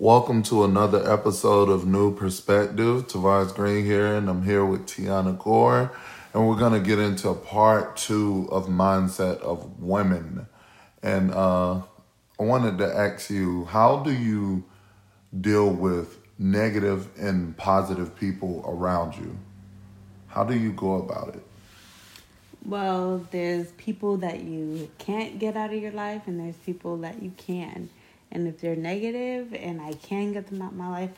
Welcome to another episode of New Perspective. Tavares Green here, and I'm here with Tiana Gore, and we're going to get into part two of mindset of women. And uh, I wanted to ask you, how do you deal with negative and positive people around you? How do you go about it? Well, there's people that you can't get out of your life, and there's people that you can. And if they're negative and I can get them out of my life,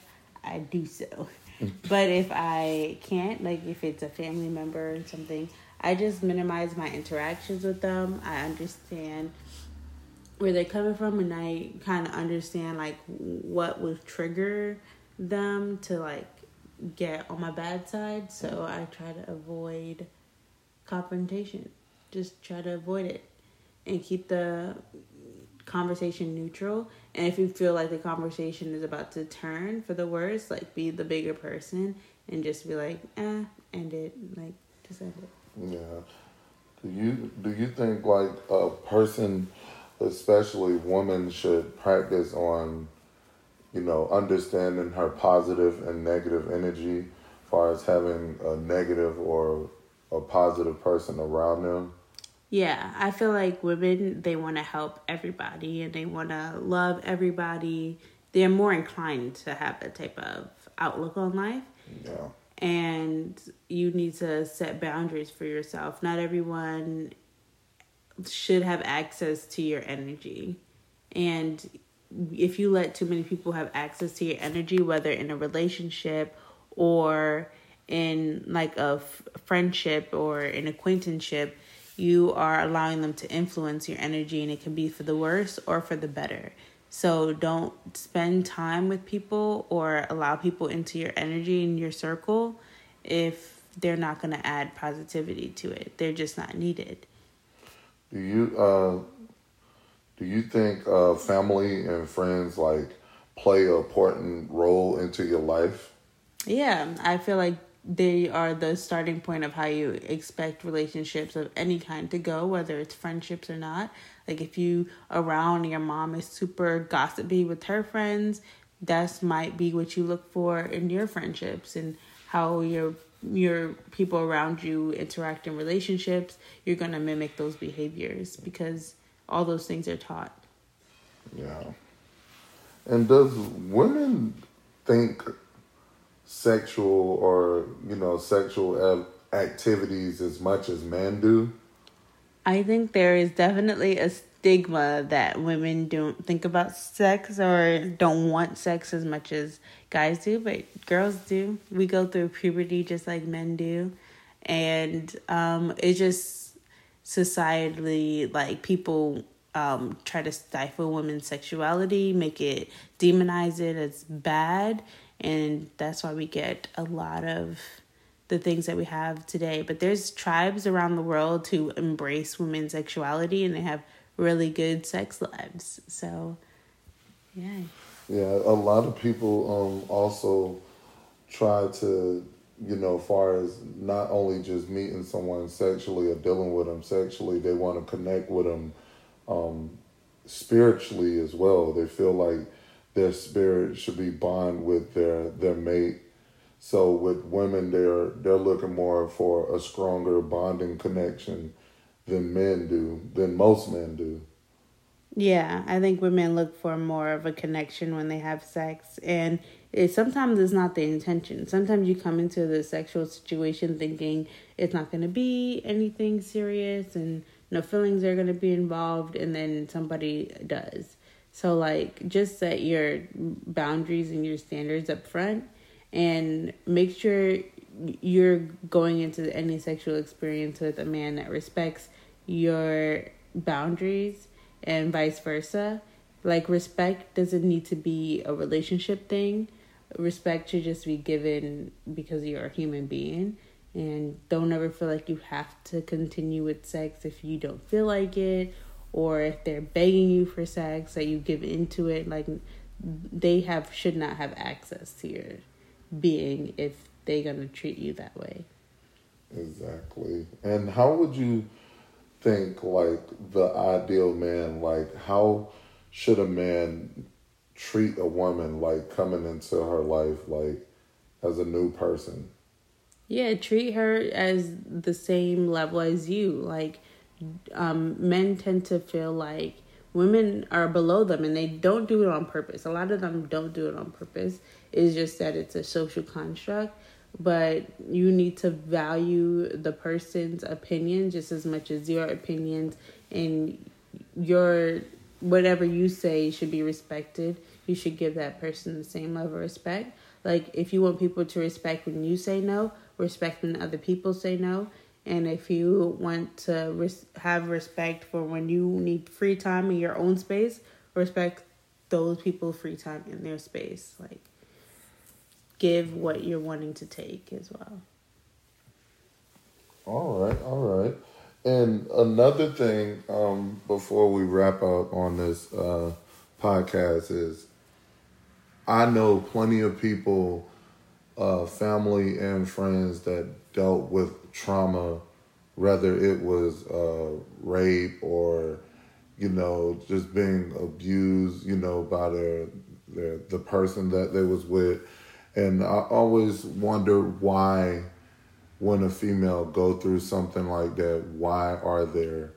I do so. but if I can't, like if it's a family member or something, I just minimize my interactions with them. I understand where they're coming from, and I kind of understand like what would trigger them to like get on my bad side. So I try to avoid confrontation. Just try to avoid it and keep the conversation neutral. And if you feel like the conversation is about to turn for the worse, like be the bigger person and just be like, eh, end it. Like just end it. Yeah. Do you do you think like a person, especially women, should practice on, you know, understanding her positive and negative energy, as far as having a negative or a positive person around them? Yeah, I feel like women they want to help everybody and they want to love everybody. They're more inclined to have that type of outlook on life. Yeah. And you need to set boundaries for yourself. Not everyone should have access to your energy. And if you let too many people have access to your energy, whether in a relationship or in like a f- friendship or an acquaintanceship, you are allowing them to influence your energy and it can be for the worse or for the better. So don't spend time with people or allow people into your energy in your circle if they're not going to add positivity to it. They're just not needed. Do you uh do you think uh family and friends like play an important role into your life? Yeah, I feel like they are the starting point of how you expect relationships of any kind to go, whether it's friendships or not. Like if you around your mom is super gossipy with her friends, that might be what you look for in your friendships and how your your people around you interact in relationships, you're gonna mimic those behaviors because all those things are taught. Yeah. And does women think sexual or you know sexual activities as much as men do? I think there is definitely a stigma that women don't think about sex or don't want sex as much as guys do, but girls do. We go through puberty just like men do. And um it's just societally like people um try to stifle women's sexuality, make it demonize it as bad and that's why we get a lot of the things that we have today. But there's tribes around the world who embrace women's sexuality and they have really good sex lives. So, yeah. Yeah, a lot of people um, also try to, you know, far as not only just meeting someone sexually or dealing with them sexually, they want to connect with them um, spiritually as well. They feel like their spirit should be bond with their their mate. So with women, they're they're looking more for a stronger bonding connection than men do, than most men do. Yeah, I think women look for more of a connection when they have sex, and it sometimes it's not the intention. Sometimes you come into the sexual situation thinking it's not going to be anything serious and no feelings are going to be involved, and then somebody does. So like just set your boundaries and your standards up front and make sure you're going into any sexual experience with a man that respects your boundaries and vice versa. Like respect doesn't need to be a relationship thing. Respect should just be given because you're a human being and don't ever feel like you have to continue with sex if you don't feel like it or if they're begging you for sex that you give into it like they have should not have access to your being if they're going to treat you that way exactly and how would you think like the ideal man like how should a man treat a woman like coming into her life like as a new person. Yeah, treat her as the same level as you. Like um, men tend to feel like women are below them and they don't do it on purpose. A lot of them don't do it on purpose. It's just that it's a social construct. But you need to value the person's opinion just as much as your opinions and your whatever you say should be respected. You should give that person the same level of respect. Like if you want people to respect when you say no, respect when other people say no. And if you want to res- have respect for when you need free time in your own space, respect those people free time in their space. Like, give what you're wanting to take as well. All right, all right. And another thing, um, before we wrap up on this uh, podcast, is I know plenty of people, uh, family and friends that dealt with trauma, whether it was uh, rape or, you know, just being abused, you know, by their, their the person that they was with, and I always wonder why, when a female go through something like that, why are there,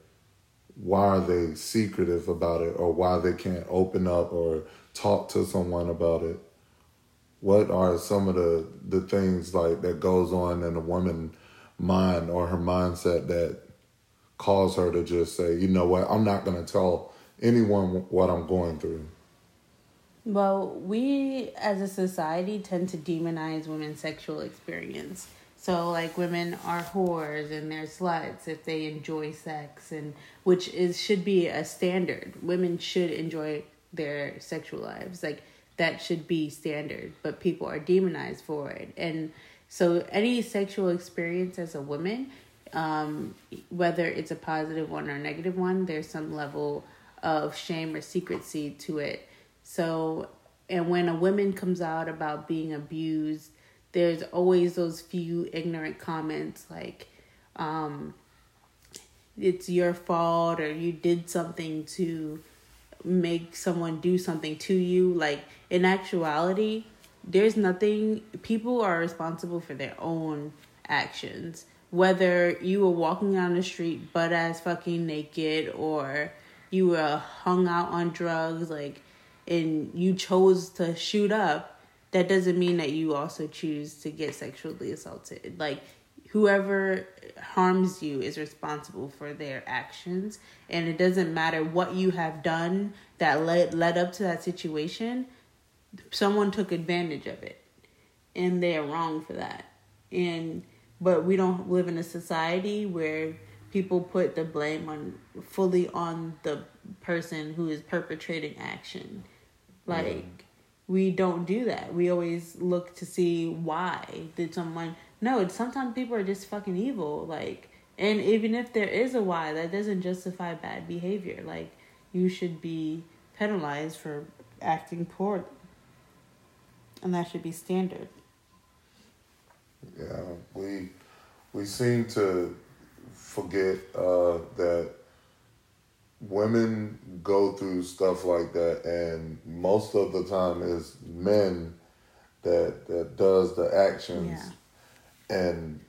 why are they secretive about it, or why they can't open up or talk to someone about it? What are some of the the things like that goes on in a woman mind or her mindset that caused her to just say, you know what, I'm not going to tell anyone what I'm going through? Well, we as a society tend to demonize women's sexual experience. So, like, women are whores and they're sluts if they enjoy sex, and which is should be a standard. Women should enjoy their sexual lives. Like, that should be standard, but people are demonized for it. And so, any sexual experience as a woman, um, whether it's a positive one or a negative one, there's some level of shame or secrecy to it. So, and when a woman comes out about being abused, there's always those few ignorant comments like, um, it's your fault or you did something to make someone do something to you. Like, in actuality, there's nothing, people are responsible for their own actions. Whether you were walking down the street butt ass fucking naked or you were hung out on drugs, like, and you chose to shoot up, that doesn't mean that you also choose to get sexually assaulted. Like, whoever harms you is responsible for their actions and it doesn't matter what you have done that led led up to that situation someone took advantage of it and they're wrong for that. And but we don't live in a society where people put the blame on fully on the person who is perpetrating action. Like yeah. we don't do that. We always look to see why did someone no sometimes people are just fucking evil like and even if there is a why that doesn't justify bad behavior. Like you should be penalized for acting poorly and that should be standard yeah we we seem to forget uh, that women go through stuff like that and most of the time it's men that that does the actions yeah. and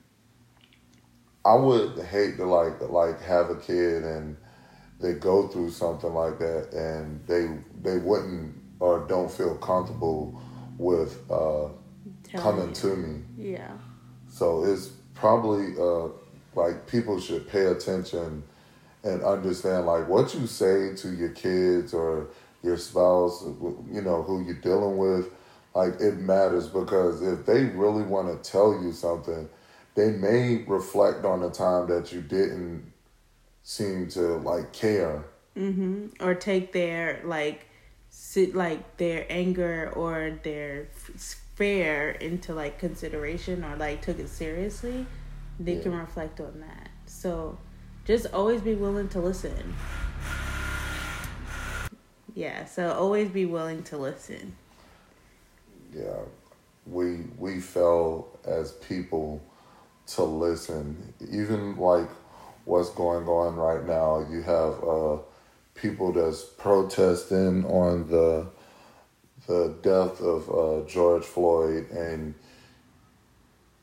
I would hate to like like have a kid and they go through something like that and they they wouldn't or don't feel comfortable with uh, coming to me. Yeah. So it's probably uh, like people should pay attention and understand like what you say to your kids or your spouse, you know, who you're dealing with, like it matters because if they really want to tell you something, they may reflect on the time that you didn't seem to like care. Mm-hmm. Or take their like sit like their anger or their fear into like consideration or like took it seriously. They yeah. can reflect on that. So just always be willing to listen. Yeah, so always be willing to listen. Yeah. We we fell as people to listen. Even like what's going on right now, you have uh, people that's protesting on the the death of uh, George Floyd, and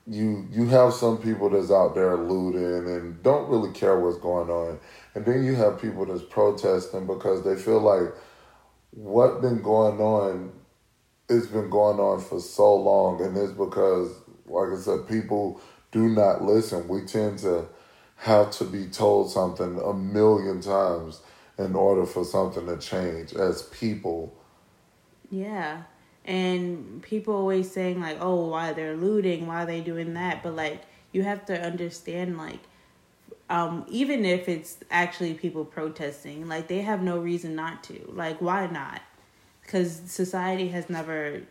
you you have some people that's out there looting and don't really care what's going on, and then you have people that's protesting because they feel like what's been going on it's been going on for so long. And it's because like I said, people do not listen. We tend to have to be told something a million times in order for something to change as people. Yeah. And people always saying like, "Oh, why they're looting? Why are they doing that?" But like, you have to understand like um, even if it's actually people protesting, like they have no reason not to. Like, why not? Because society has never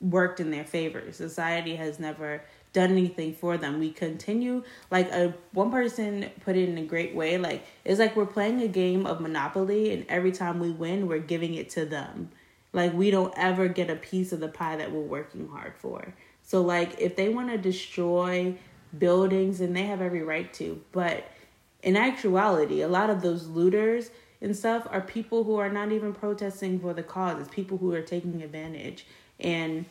worked in their favor. Society has never done anything for them. We continue like a one person put it in a great way. Like it's like we're playing a game of Monopoly, and every time we win, we're giving it to them. Like we don't ever get a piece of the pie that we're working hard for. So like if they want to destroy buildings, and they have every right to. But in actuality, a lot of those looters and stuff are people who are not even protesting for the cause. It's people who are taking advantage. And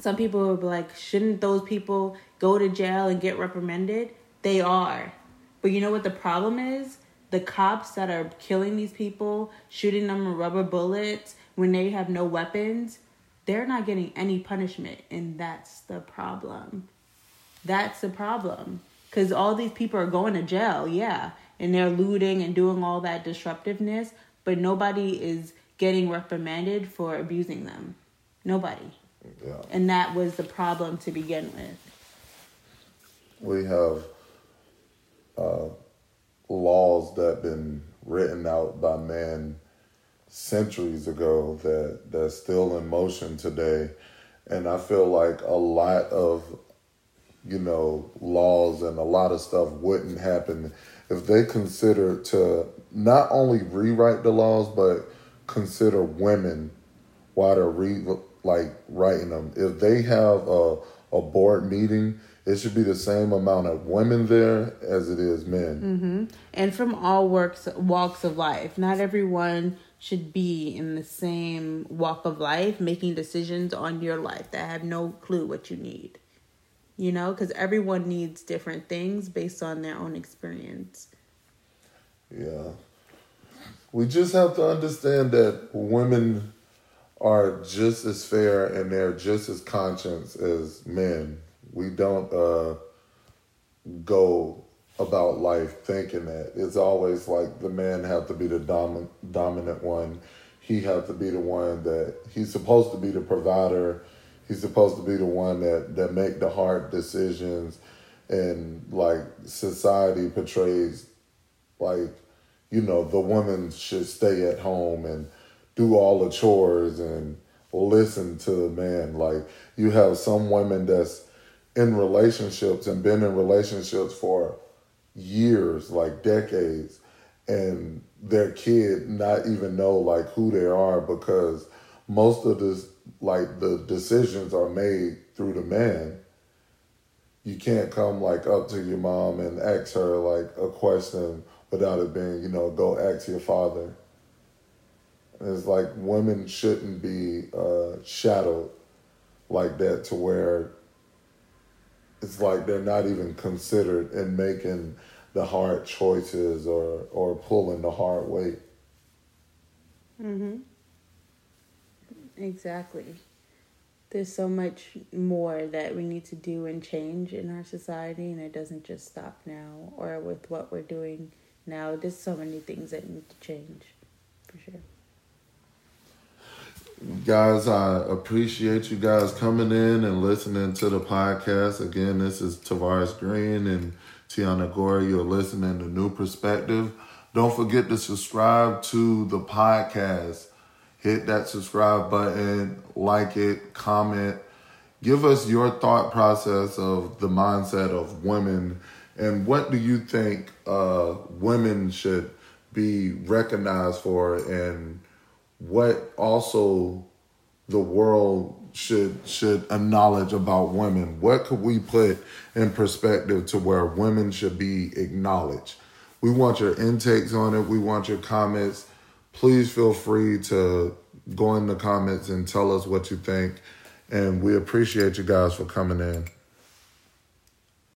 some people will be like, shouldn't those people go to jail and get reprimanded? They are. But you know what the problem is? The cops that are killing these people, shooting them with rubber bullets when they have no weapons, they're not getting any punishment. And that's the problem. That's the problem. Because all these people are going to jail, yeah, and they're looting and doing all that disruptiveness, but nobody is getting reprimanded for abusing them. Nobody. Yeah. And that was the problem to begin with. We have uh, laws that have been written out by men centuries ago that that's still in motion today and i feel like a lot of you know, laws and a lot of stuff wouldn't happen if they consider to not only rewrite the laws but consider women while they're re like writing them. If they have a a board meeting, it should be the same amount of women there as it is men. Mm-hmm. And from all works walks of life, not everyone should be in the same walk of life making decisions on your life that have no clue what you need you know, because everyone needs different things based on their own experience. Yeah. We just have to understand that women are just as fair and they're just as conscious as men. We don't uh, go about life thinking that. It's always like the man have to be the dom- dominant one. He have to be the one that he's supposed to be the provider he's supposed to be the one that that make the hard decisions and like society portrays like you know the woman should stay at home and do all the chores and listen to the man like you have some women that's in relationships and been in relationships for years like decades and their kid not even know like who they are because most of this like the decisions are made through the man. You can't come like up to your mom and ask her like a question without it being, you know, go ask your father. It's like women shouldn't be uh, shadowed like that to where it's like they're not even considered in making the hard choices or or pulling the hard weight. Mhm. Exactly. There's so much more that we need to do and change in our society, and it doesn't just stop now or with what we're doing now. There's so many things that need to change, for sure. Guys, I appreciate you guys coming in and listening to the podcast. Again, this is Tavares Green and Tiana Gore. You're listening to New Perspective. Don't forget to subscribe to the podcast hit that subscribe button, like it, comment. Give us your thought process of the mindset of women and what do you think uh, women should be recognized for and what also the world should should acknowledge about women what could we put in perspective to where women should be acknowledged we want your intakes on it we want your comments please feel free to go in the comments and tell us what you think. And we appreciate you guys for coming in.